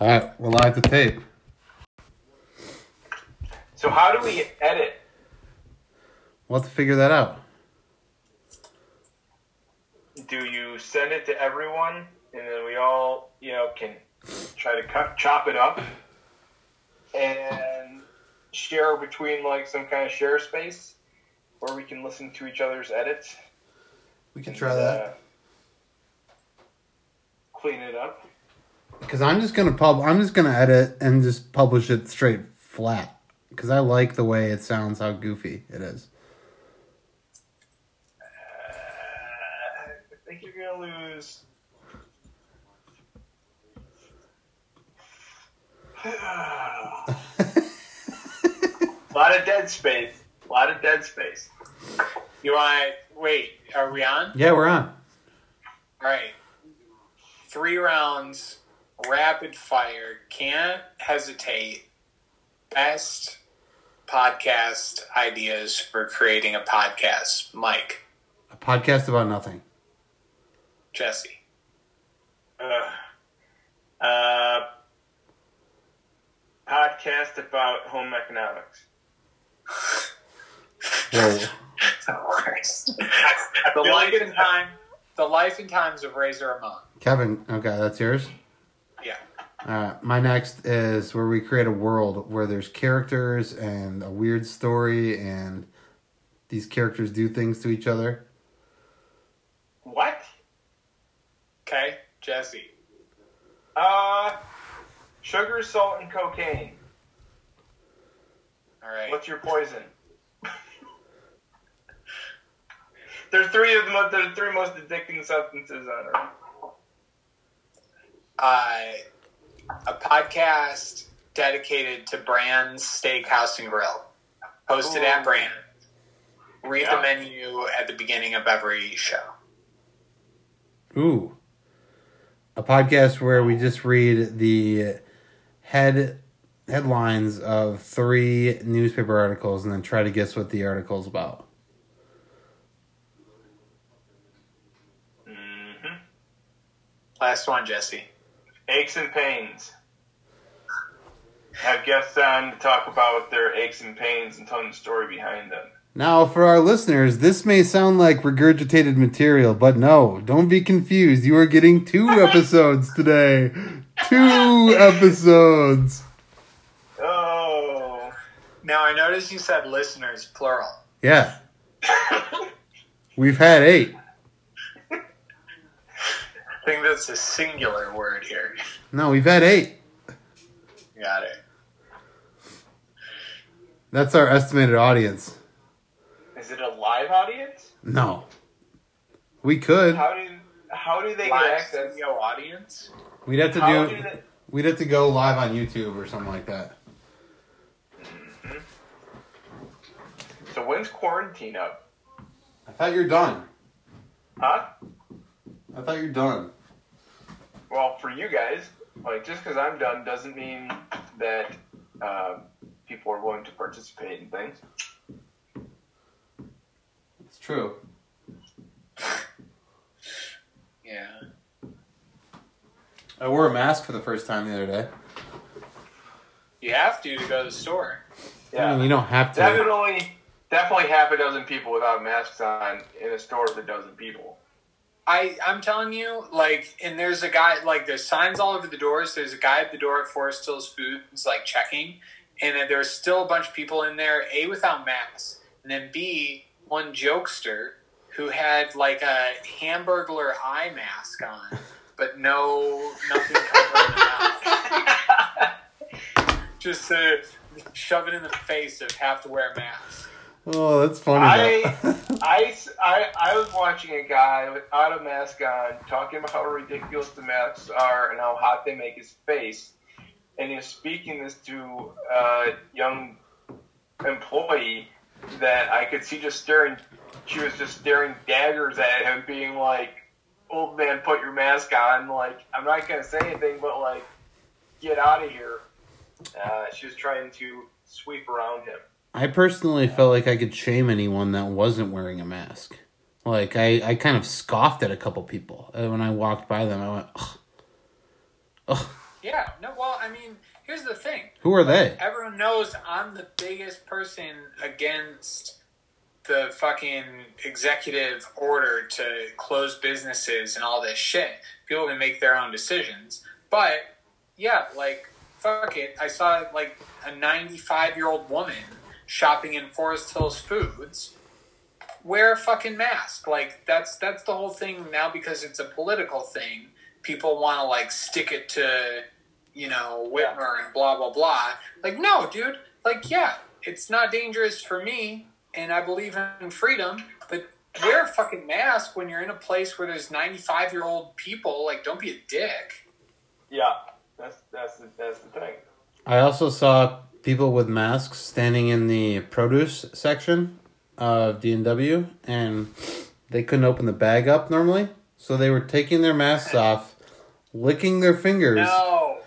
All right, we're live to tape. So how do we edit? We'll have to figure that out. Do you send it to everyone, and then we all, you know, can try to cut, chop it up, and share between like some kind of share space, where we can listen to each other's edits. We can and, try that. uh, clean it up. Because I'm just gonna pub. I'm just gonna edit and just publish it straight flat. Because I like the way it sounds, how goofy it is. Uh, I think you're gonna lose. A lot of dead space. A lot of dead space. You want to wait? Are we on? yeah, we're on. All right. Three rounds, rapid fire. Can't hesitate. Best podcast ideas for creating a podcast. Mike, A podcast about nothing. Jesse, Uh, uh, podcast about home economics. The worst. the life and it's- time. The life and times of Razor Ramon. Kevin, okay, that's yours. Yeah. My next is where we create a world where there's characters and a weird story, and these characters do things to each other. What? Okay, Jesse. Uh, sugar, salt, and cocaine. All right. What's your poison? There's three of the mo- the three most addicting substances on earth. uh, a podcast dedicated to Brand's Steakhouse and Grill, hosted Ooh. at Brand. Read Yeah. the menu at the beginning of every show. Ooh. A podcast where we just read the head headlines of three newspaper articles and then try to guess what the article's about. Mm-hmm. Last one, Jesse. Aches and pains. Have guests on to talk about their aches and pains and tell them the story behind them. Now, for our listeners, this may sound like regurgitated material, but no, don't be confused. You are getting two episodes today. Two episodes. Oh. Now, I noticed you said listeners, plural. Yeah, we've had eight. I think that's a singular word here. No, we've had eight. Got it. That's our estimated audience. Is it a live audience? No. We could. How do how do they get Live access? studio audience. We'd have to How do do they, we'd have to go live on YouTube or something like that. Mm-hmm. so when's quarantine up? I thought you're done. Huh? I thought you're done. Well, for you guys, like just because I'm done doesn't mean that uh, people are willing to participate in things. It's true. Yeah. I wore a mask for the first time the other day. You have to to go to the store. I mean, you don't have to. definitely, definitely half a dozen people without masks on in a store with a dozen people. I I'm telling you, like, and there's a guy like there's signs all over the doors. There's a guy at the door at Forest Hills Foods like checking, and then there's still a bunch of people in there. A without masks, and then B one jokester who had like a Hamburglar eye mask on, but no nothing covering the mouth. Just uh, to shove it in the face of have to wear a mask. Oh, that's funny. I. I, I, I was watching a guy without a mask on talking about how ridiculous the masks are and how hot they make his face. And he was speaking this to a young employee that I could see just staring. She was just staring daggers at him, being like, "Old man, put your mask on." Like, I'm not gonna say anything, but like, get out of here. Uh, she was trying to sweep around him. I personally felt like I could shame anyone that wasn't wearing a mask. Like I, I kind of scoffed at a couple people and when I walked by them. I went, ugh, ugh. Yeah, no, well, I mean, here's the thing. Who are they? Everyone knows I'm the biggest person against the fucking executive order to close businesses and all this shit. People can make their own decisions. But, yeah, like, fuck it. I saw, like, a 95 year old woman shopping in Forest Hills Foods wear a fucking mask. Like that's that's the whole thing now because it's a political thing. People want to like stick it to you know Whitmer and blah blah blah. Like no, dude. Like yeah, it's not dangerous for me, and I believe in freedom. But wear a fucking mask when you're in a place where there's 95 year old people. Like don't be a dick. Yeah, that's that's the, that's the thing. I also saw people with masks standing in the produce section of D&W and they couldn't open the bag up normally. So they were taking their masks off, licking their fingers, No.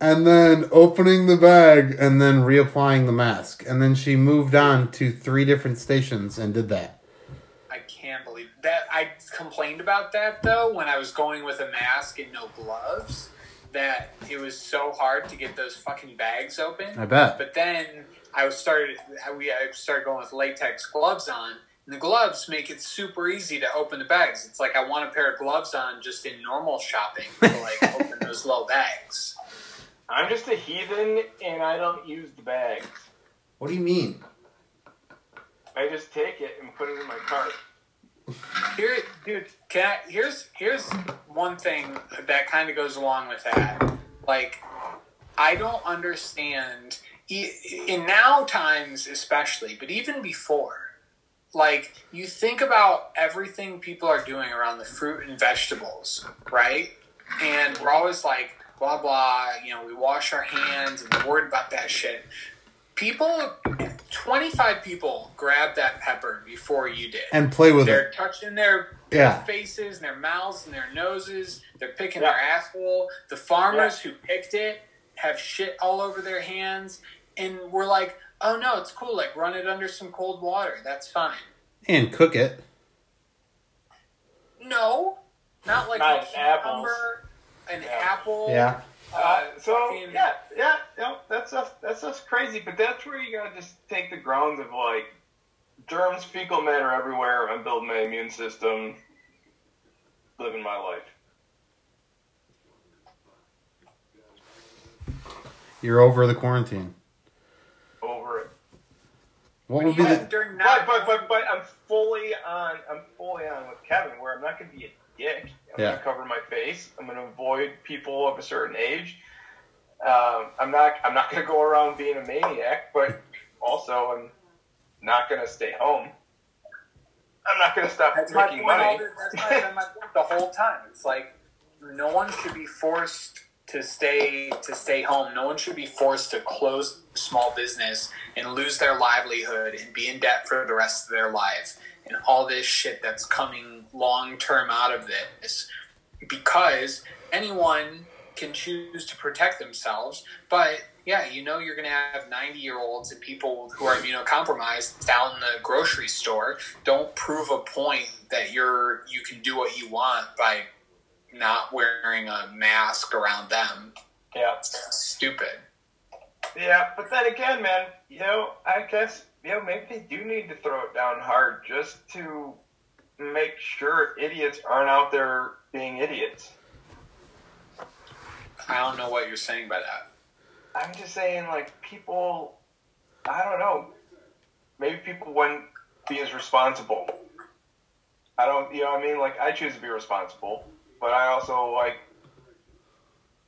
and then opening the bag and then reapplying the mask. And then she moved on to three different stations and did that. I can't believe that. I complained about that though when I was going with a mask and no gloves. That it was so hard to get those fucking bags open. I bet. But then I started. We I started going with latex gloves on, and the gloves make it super easy to open the bags. It's like I want a pair of gloves on just in normal shopping to like open those little bags. I'm just a heathen and I don't use the bags. What do you mean? I just take it and put it in my cart. Here, dude, can I, here's here's one thing that kind of goes along with that. Like, I don't understand in now times, especially, but even before. Like, you think about everything people are doing around the fruit and vegetables, right? And we're always like, blah blah. You know, we wash our hands and we're worried about that shit. People, twenty five people grabbed that pepper before you did. And play with it. They're touching their, their Yeah. faces and their mouths and their noses. They're picking Yeah. their asshole. The farmers who picked it have shit all over their hands. And we're like, oh no, it's cool. Like, run it under some cold water. That's fine. And cook it. No, not like Not a apples. cucumber, an Yeah. apple. Yeah. Uh, so fucking- yeah, yeah, yeah, that's us. That's us crazy. But that's where you gotta just take the grounds of like germs, fecal matter everywhere. I'm building my immune system, living my life. You're over the quarantine. Over it. What would be Yeah, the during But that, but but but I'm fully on. I'm fully on with Kevin, where I'm not gonna be a dick. I'm Yeah. gonna cover my face. I'm gonna avoid people of a certain age. Um, I'm not. I'm not gonna go around being a maniac, but also I'm not gonna stay home. I'm not gonna stop That's making money. the, that's my, my point the whole time. It's like no one should be forced to stay to stay home. No one should be forced to close small business and lose their livelihood and be in debt for the rest of their life and all this shit that's coming long term out of this because anyone can choose to protect themselves. But yeah you know you're going to have 90 year olds and people who are immunocompromised down the grocery store. Don't prove a point that you're you can do what you want by not wearing a mask around them. Yeah, it's stupid. Yeah. But then again, man, you know, I guess you know maybe they do need to throw it down hard just to make sure idiots aren't out there being idiots. i don't know what you're saying by that I'm just saying, like, people, I don't know, maybe people wouldn't be as responsible. I don't, you know what I mean? Like, I choose to be responsible, but I also, like,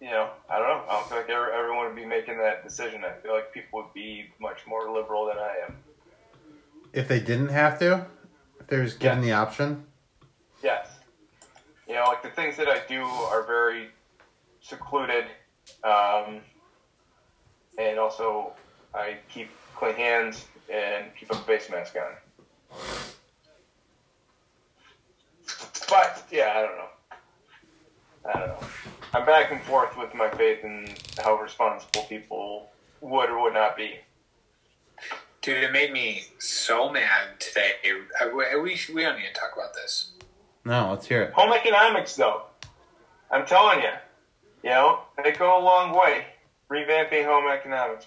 you know, I don't know. I don't feel like everyone would be making that decision. I feel like people would be much more liberal than I am. If they didn't have to? If they was given Yeah. the option? Yes. You know, like, the things that I do are very secluded, um, and also I keep clean hands and keep a face mask on. But yeah, I don't know. I don't know. I'm back and forth with my faith in how responsible people would or would not be. Dude it made me so mad today I, we, we, we don't need to talk about this No, let's hear it. Home economics, though, I'm telling you, You know, they go a long way revamping home economics.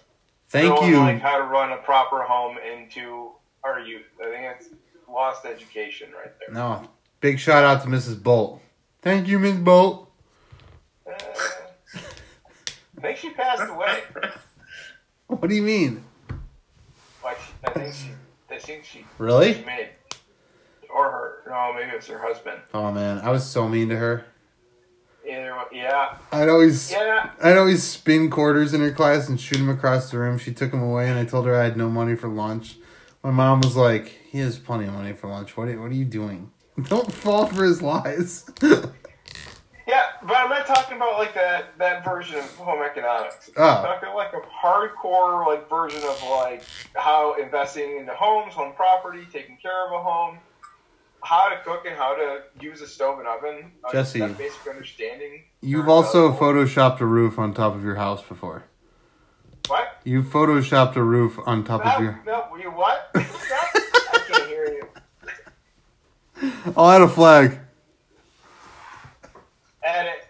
Thank Showing, you. Like how to run a proper home into our youth. I think it's lost education right there. No, big shout out to Mrs. Bolt. Thank you, Miss Bolt. Uh, I think she passed away. What do you mean? I think she, I think she, she Really? made, or her. No, maybe it was her husband. Oh man, I was so mean to her. Either yeah, I'd always, yeah. I'd always spin quarters in her class and shoot them across the room. She took them away, and I told her I had no money for lunch. My mom was like, "He has plenty of money for lunch. What? Are, what are you doing? Don't fall for his lies." But I'm not talking about like that that version of home economics. Oh. I'm talking like a hardcore like version of like how investing into homes, home property, taking care of a home, how to cook and how to use a stove and oven. Jesse. that basic understanding. You've also photoshopped a roof on top of your house before. what? You photoshopped a roof on top of your. no, you what? I can't hear you. I'll add a flag. Edit.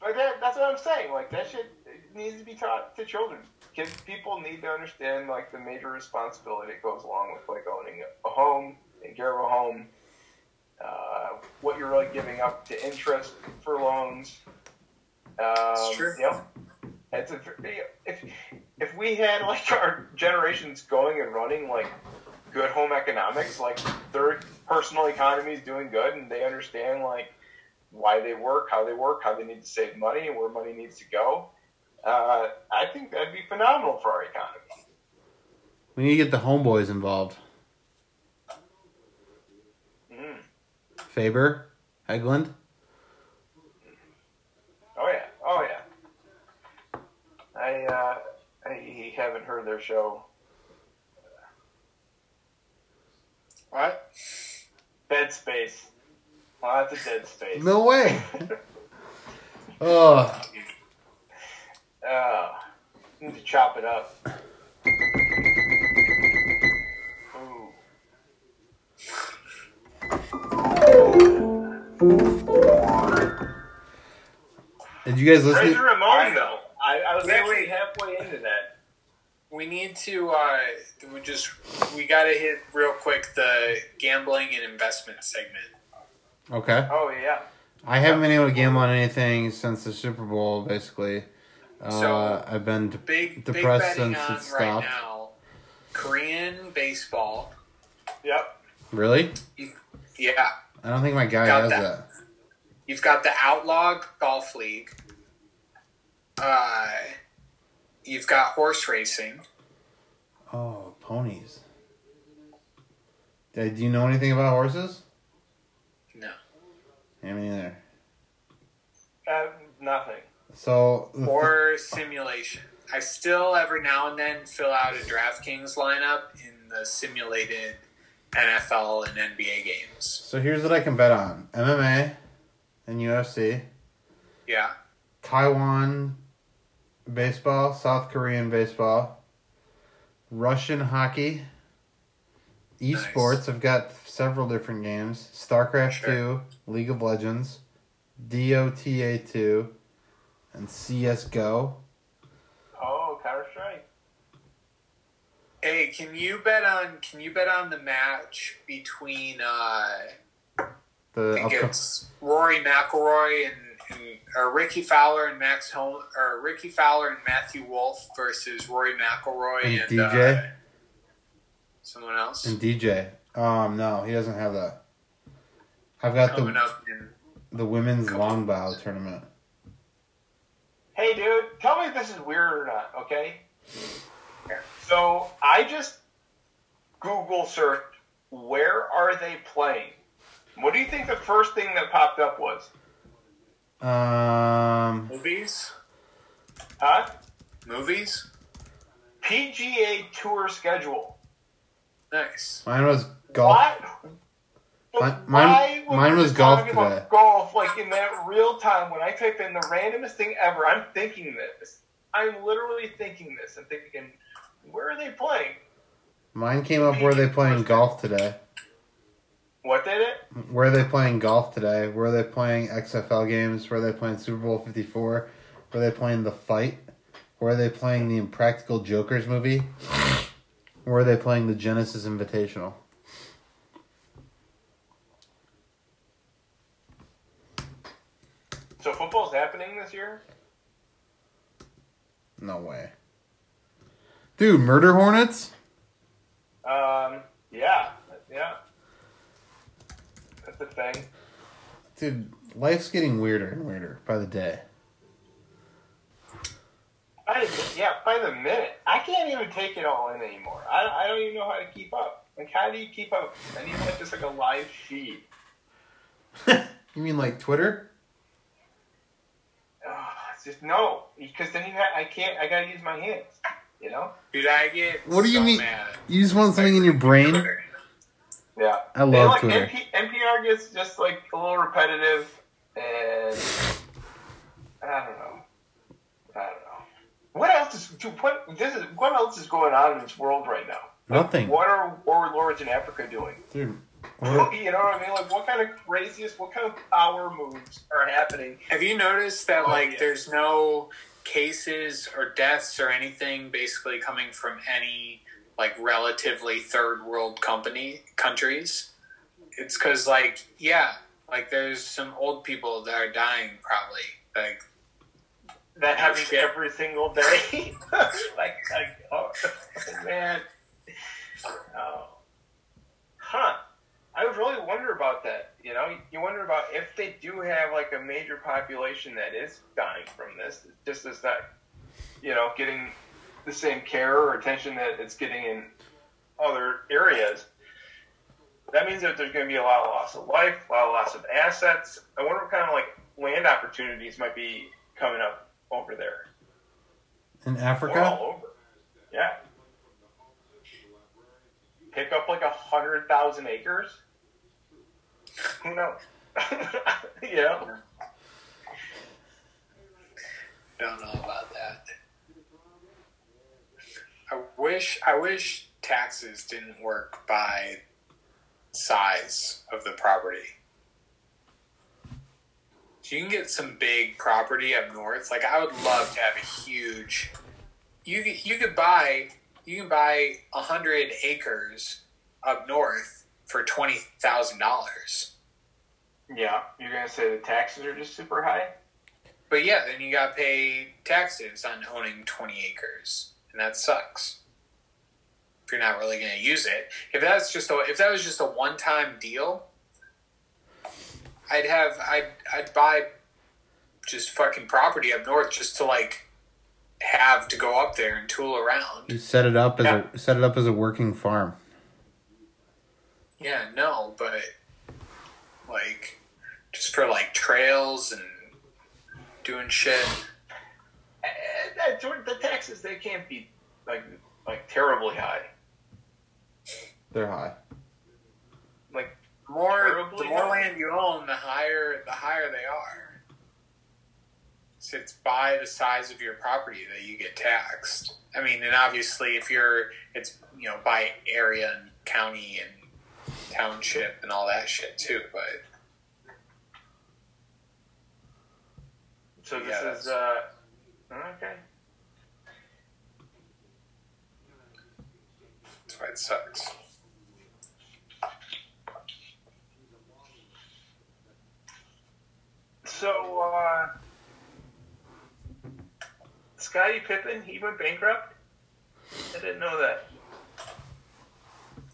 But that, that's what I'm saying. Like that shit needs to be taught to children. Kids, people need to understand like the major responsibility that goes along with like owning a home, taking care of a home. Uh, what you're really giving up to interest for loans. Um, It's true. Know, it's a, if if we had like our generations going and running like good home economics, like their personal economy is doing good, and they understand like why they work, how they work, how they need to save money, and where money needs to go. Uh, I think that'd be phenomenal for our economy. We need to get the homeboys involved. Mm. Faber, Hegland. Oh yeah, oh yeah. I uh, I haven't heard their show. What? Dead Space. Well, that's a dead space. No way. Oh, Uh, need to chop it up. Ooh. did you guys listen? Razor To, Ramon, though. I, I was Wait, actually wait. halfway into that. We need to uh, we just we got to hit real quick the gambling and investment segment. Okay. Oh yeah. I haven't been able to gamble on anything since the Super Bowl. Basically, uh, So, I've been de- Big depressed big since on it stopped. right now. Korean baseball. Yep. Really? Yeah, I don't think my guy Got has that. that. you've got the Outlaw Golf League. Uh, you've got horse racing. Oh, ponies. Uh, Do you know anything about horses? Yeah, me neither. Uh, nothing. So or simulation. I still every now and then fill out a DraftKings lineup in the simulated NFL and NBA games. so here's what I can bet on: MMA and UFC, Yeah. Taiwan baseball, South Korean baseball, Russian hockey, esports. I've got several different games: StarCraft Sure. Two, League of Legends, DOTA Two, and CS:GO. Oh, Counter Strike. Hey, can you bet on can you bet on the match between uh I The think upco- it's Rory McIlroy and, and or Rickie Fowler and Max Homa or Rickie Fowler and Matthew Wolff versus Rory McIlroy And and, DJ? uh, someone else and DJ. Um, no, he doesn't have that. I've got coming the up in the women's Couple longbow tournament. Hey, dude, tell me if this is weird or not, okay? So I just Google searched where are they playing. What do you think the first thing that popped up was? Um, movies. Huh? Movies? PGA Tour schedule. Nice. mine was golf. Mine- mine- mine was golf today. Golf, like in that real time when I type in the randomest thing ever, I'm thinking this. I'm literally thinking this. I'm thinking, where are they playing? Mine came up where are they playing golf today. What did it? Where are they playing golf today? Where are they playing XFL games? Where are they playing Super Bowl 54? Where are they playing The Fight? Where are they playing the Impractical Jokers movie? Where are they playing the Genesis Invitational? So football's happening this year. No way. Dude, Murder Hornets? Um, yeah, yeah, that's the thing. Dude, life's getting weirder and weirder by the day. I yeah, by the minute, I can't even take it all in anymore. I, I don't even know how to keep up. Like, how do you keep up? I need like just like a live feed. You mean like Twitter? Oh, it's just no, because then you ha- I can't. I gotta use my hands. You know? Dude, I get What do you so mean? mad. You just want something in your brain? Twitter. Yeah. I love and, like, Twitter. NP- NPR gets just like a little repetitive, and I don't know. I don't know. What else is dude, what this is? What else is going on in this world right now? Nothing. What are warlords in Africa doing? Dude, what- You know what I mean? Like, what kind of craziest, what kind of power moves are happening? Have you noticed that Oh, like yeah. there's no cases or deaths or anything basically coming from any like relatively third world company countries? It's because like yeah, like there's some old people that are dying probably like That happens every single day. like, like, oh, man. Oh. Huh. I would really wonder about that. You know, you wonder about if they do have like a major population that is dying from this, just as that, you know, getting the same care or attention that it's getting in other areas. That means that there's going to be a lot of loss of life, a lot of loss of assets. I wonder what kind of like land opportunities might be coming up over there. in Or Africa? all over. Yeah. Pick up like a hundred thousand acres. Who knows? you know? don't know about that. I wish I wish taxes didn't work by size of the property. So you can get some big property up north. Like I would love to have a huge. You could- you could buy you can buy a hundred acres up north for twenty thousand dollars. Yeah. You're gonna say the taxes are just super high? But yeah, then you got to pay taxes on owning 20 acres, and that sucks. If you're not really going to use it, if that's just a, if that was just a one-time deal, I'd have I'd I'd buy just fucking property up north just to like have to go up there and tool around. You set it up as Yeah. a set it up as a working farm. Yeah, no, but like just for like trails and doing shit. Eh, eh, The taxes they can't be like like terribly high. They're high. Like more the more land you own, the higher the higher they are. So it's by the size of your property that you get taxed. I mean, and obviously, if you're it's you know by area and county and township and all that shit too. But so this Yeah, is uh okay. that's why it sucks. So uh Scottie Pippen, he went bankrupt? I didn't know that.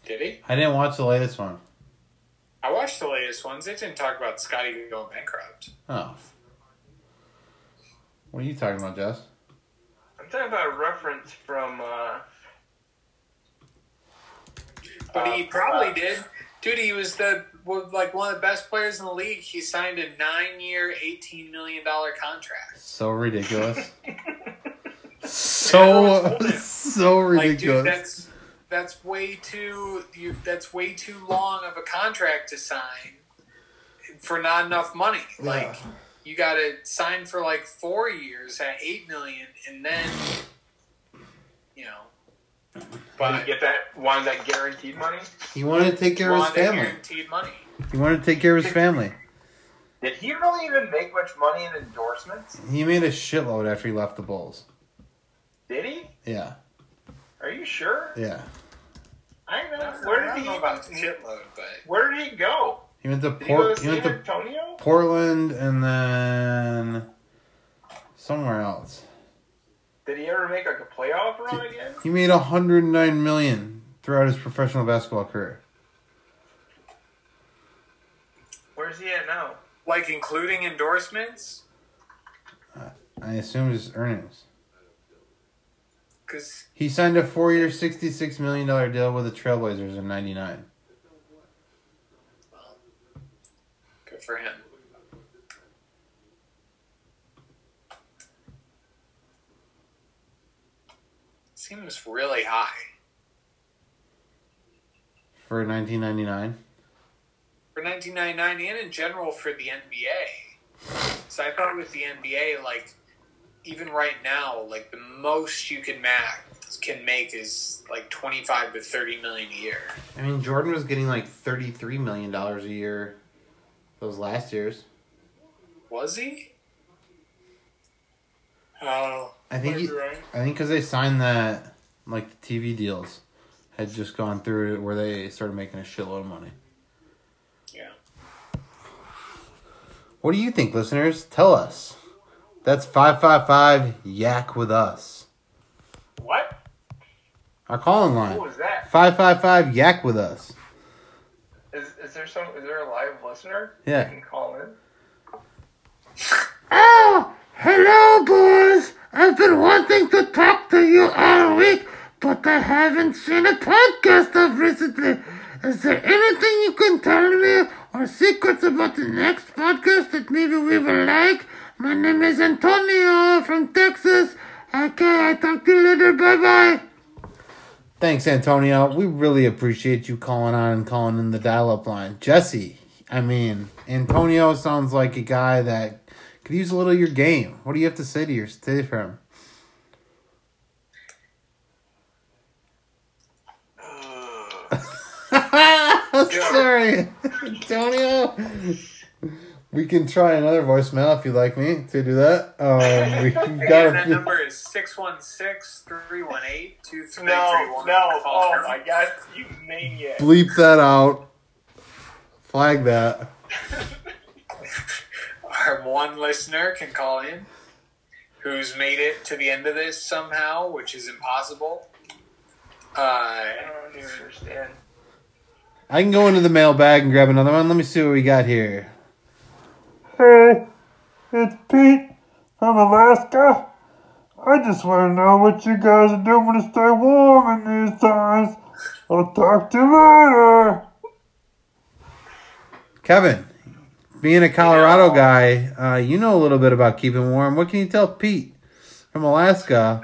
Did he? I didn't watch the latest one. I watched the latest ones. They didn't talk about Scotty going bankrupt. Oh. What are you talking about, Jess? I'm talking about a reference from uh But uh, he probably uh, did. Dude, he was the was like one of the best players in the league. He signed a nine-year, eighteen million dollar contract. So ridiculous. so so Like, dude, ridiculous. that's that's way too you. That's way too long of a contract to sign for not enough money. Like, you got to sign for like four years at eight million, and then you know. Did But he get that wanted that guaranteed money? he wanted to take care of his wanted family. guaranteed money. He wanted to take care of his family. Did he really even make much money in endorsements? He made a shitload after he left the Bulls. Did he? Yeah, Are you sure? yeah. I don't know. I Where don't did he? know about shitload, but Where did he go? He went to Did he go to He went San to Antonio? Portland and then somewhere else. Did he ever make like a playoff run again? He made 109 million throughout his professional basketball career. Where's he at now? like including endorsements, I assume his earnings. because He signed a four-year, $66 million deal with the Trailblazers in '99. good for him. Seems really high For 1999. for 1999 and in general for the NBA. So I thought with the NBA, like even right now, like the most you can max can make is like 25 to 30 million a year. I mean, Jordan was getting like $33 million a year those last years. Was he? Oh, I think right. I think because they signed that, like the TV deals had just gone through where they started making a shitload of money. Yeah. What do you think, listeners? Tell us. That's 555 Yak with us. What? Our calling Who line. was that? 555 Yak with us. Is, is there some? Is there a live listener? Yeah. You can call in. Oh, hello, boys. I've been wanting to talk to you all week, but I haven't seen a podcast of recently. Is there anything you can tell me or secrets about the next podcast that maybe we will like? My name is Antonio from Texas. Okay, I talk to you later. Bye bye. Thanks, Antonio. We really appreciate you calling on and calling in the dial up line. Jesse, I mean, Antonio sounds like a guy that could use a little of your game. What do you have to say to your say for him? Sorry, Antonio. We can try another voicemail if you'd like me to do that. Um, we Again, got that a few, number is 616-318-2331. No, no. Oh my God, you maniac! bleep that out. Flag that. Our one listener can call in who's made it to the end of this somehow, which is impossible. Uh, I don't understand. I can go into the mailbag and grab another one. Let me see what we got here. Hey, it's Pete from Alaska. I just want to know what you guys are doing to stay warm in these times. I'll talk to you later. Kevin, being a Colorado guy, uh, you know a little bit about keeping warm. What can you tell Pete from Alaska?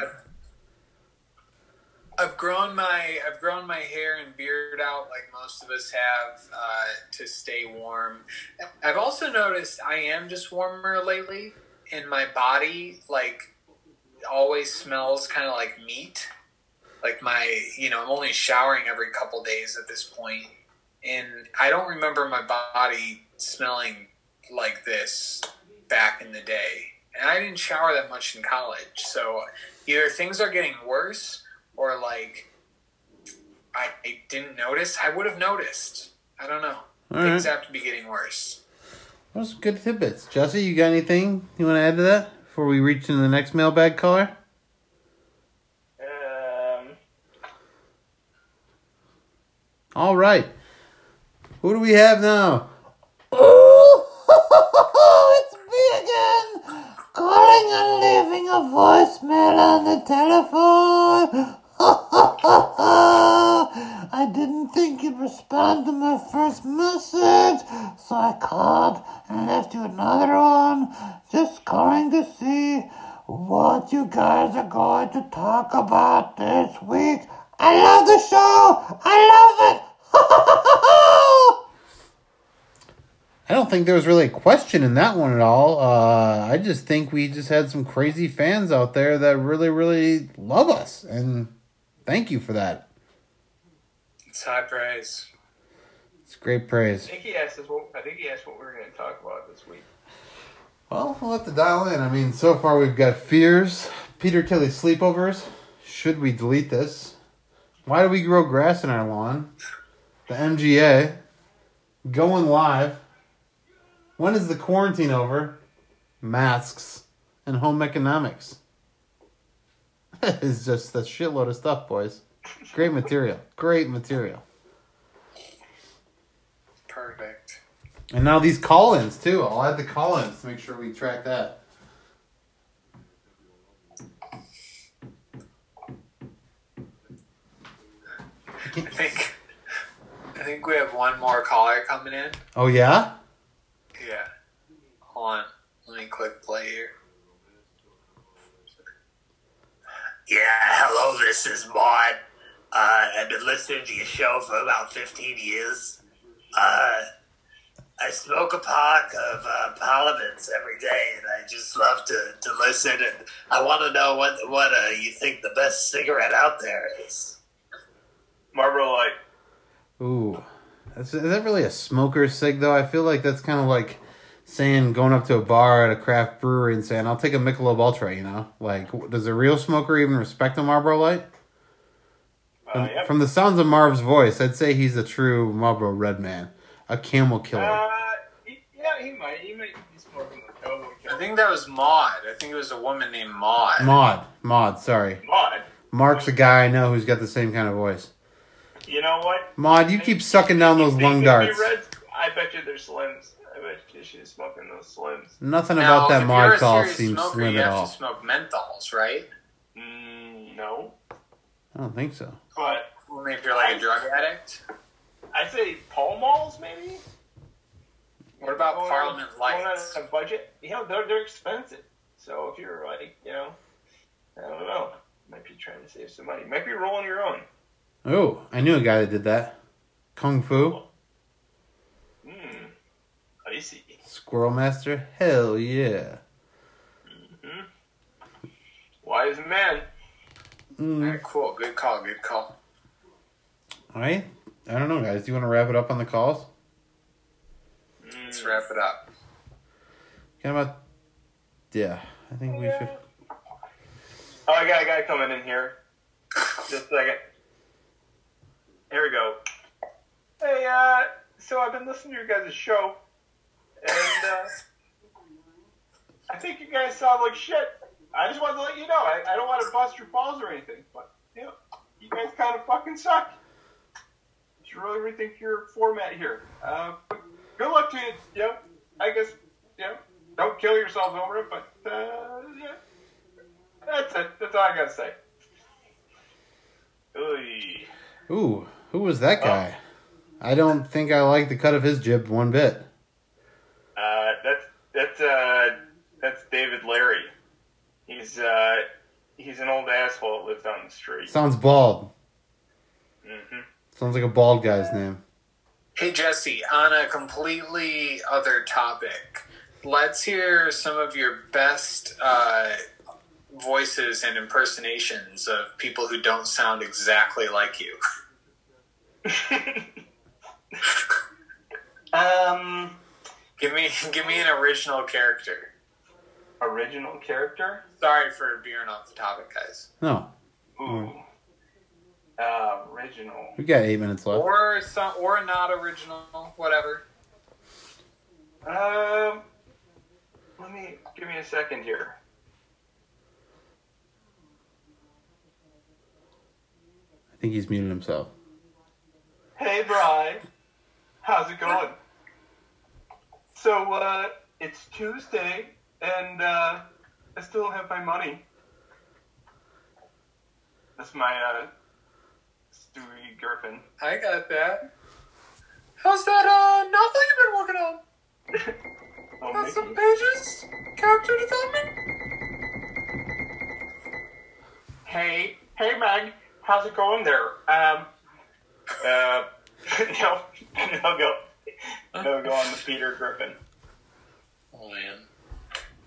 I've grown my I've grown my hair and beard out like most of us have uh, to stay warm. I've also noticed I am just warmer lately, and my body like always smells kind of like meat. Like my you know I'm only showering every couple days at this point, and I don't remember my body smelling like this back in the day. And I didn't shower that much in college, so either things are getting worse or like I, I didn't notice. I would have noticed. I don't know. All Things right. have to be getting worse. Those are good tidbits. Jesse, you got anything you want to add to that before we reach into the next mailbag caller? Um, All right. Who do we have now? it's me again. Calling and leaving a voicemail on the telephone. I didn't think you'd respond to my first message, so I called and left you another one. Just calling to see what you guys are going to talk about this week. I love the show. I love it. I don't think there was really a question in that one at all. Uh, I just think we just had some crazy fans out there that really, really love us, and thank you for that. It's high praise. It's great praise. I think he asked us what I think he asked what we were going to talk about this week. Well, we'll have to dial in. I mean, so far we've got fears, Peter Kelly sleepovers. Should we delete this? Why do we grow grass in our lawn? The MGA. Going live. When is the quarantine over? Masks and home economics. it's just a shitload of stuff, boys. Great material. Great material. Perfect. And now these call-ins too. I'll add the call-ins to make sure we track that. I think I think we have one more caller coming in. Oh yeah? Yeah. Hold on. Let me click play here. Yeah, hello, this is Maud. Uh, I've been listening to your show for about 15 years. Uh, I smoke a pack of uh, Parliaments every day, and I just love to, to listen. And I want to know what what uh, you think the best cigarette out there is. Marlboro Light. Ooh, that's, is that really a smoker's cig though? I feel like that's kind of like saying going up to a bar at a craft brewery and saying, "I'll take a Michelob Ultra." You know, like does a real smoker even respect a Marlboro Light? From, Uh, yep. from the sounds of Marv's voice, I'd say he's a true Marlboro Red man, a camel killer. Uh, he, yeah, he might. He might be smoking the Tobo I think that was Maud. I think it was a woman named Maud. Maud, Maud, sorry, Mod. Mark's a guy I know who's got the same kind of voice. You know what? Maud, you keep sucking down those lung darts. read- I bet you they're slims. I bet you she's smoking those slims. Nothing Now, about that if Maud you're a call serious seems smoker, slim you have to smoke menthols, right? Mm, no, I don't think so. but Only if you're like a drug addict. I'd say Pall Malls maybe. What about Going on- Parliament going Lights? on a budget? You know, they're they're expensive. So if you're like, you know, I don't know, might be trying to save some money. Might be rolling your own. Oh, I knew a guy that did that. Kung Fu, Hmm. Icy. Squirrel Master, hell yeah. Wise man. Mm. Alright, cool. Good call. Good call. All right. I don't know, guys. Do you want to wrap it up on the calls? Let's wrap it up. Kind of. Yeah, I think we should. Oh, I got a guy coming in here. Just a second. Here we go. Hey, uh, so I've been listening to your guys' show, and uh, I think you guys sound like shit. I just wanted to let you know. I, I don't want to bust your balls or anything, but you know, you guys kind of fucking suck. You should really rethink your format here. Uh, good luck to you. You know, I guess you know, don't kill yourselves over it, but uh, yeah. That's it. That's all I gotta say. Oy. Ooh, who was that guy? I don't think I like the cut of his jib one bit. Uh, that's that's uh, that's David Larry. He's uh, he's an old asshole that lives on the street. Sounds bald. Mm-hmm. Sounds like a bald guy's name. Hey Jesse, on a completely other topic, let's hear some of your best uh, voices and impersonations of people who don't sound exactly like you. um, Give me, give me an original character. original character. Sorry for veering off the topic, guys. No, Ooh. Uh, original. we got eight minutes left. Or some, or not original, whatever. Um, let me give me a second here. I think he's muted himself. Hey, Bri. How's it going? So, uh, it's Tuesday, and, uh, I still don't have my money. That's my, uh, Stewie Griffin. I got that. How's that uh, novel you've been working on? Oh, Got some pages? Character development? Hey, hey, Meg. How's it going there? Um, uh, no, no go, no go on the Peter Griffin. Oh man.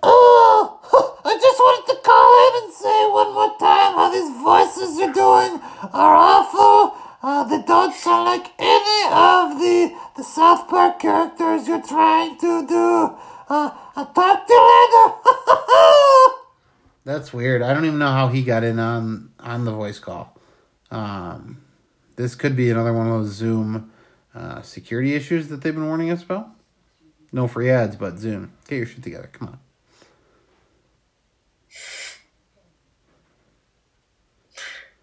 Oh, I just wanted to call in and say one more time how these voices you're doing are awful. Uh, they don't sound like any of the, the South Park characters you're trying to do. Uh, I'll talk to you later. That's weird. I don't even know how he got in on on the voice call. Um, this could be another one of those Zoom uh, security issues that they've been warning us about. No free ads, but Zoom. Get your shit together. Come on.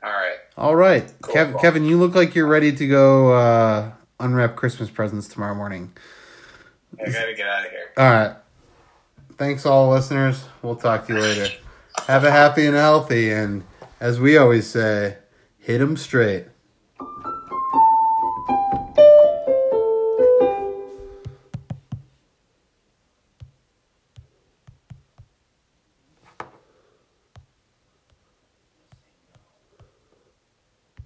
All right. All right, Cool. Kev- Kevin, you look like you're ready to go uh, unwrap Christmas presents tomorrow morning. I gotta get out of here. All right. Thanks, all listeners. We'll talk to you later. Have a happy and healthy, and as we always say, hit 'em straight.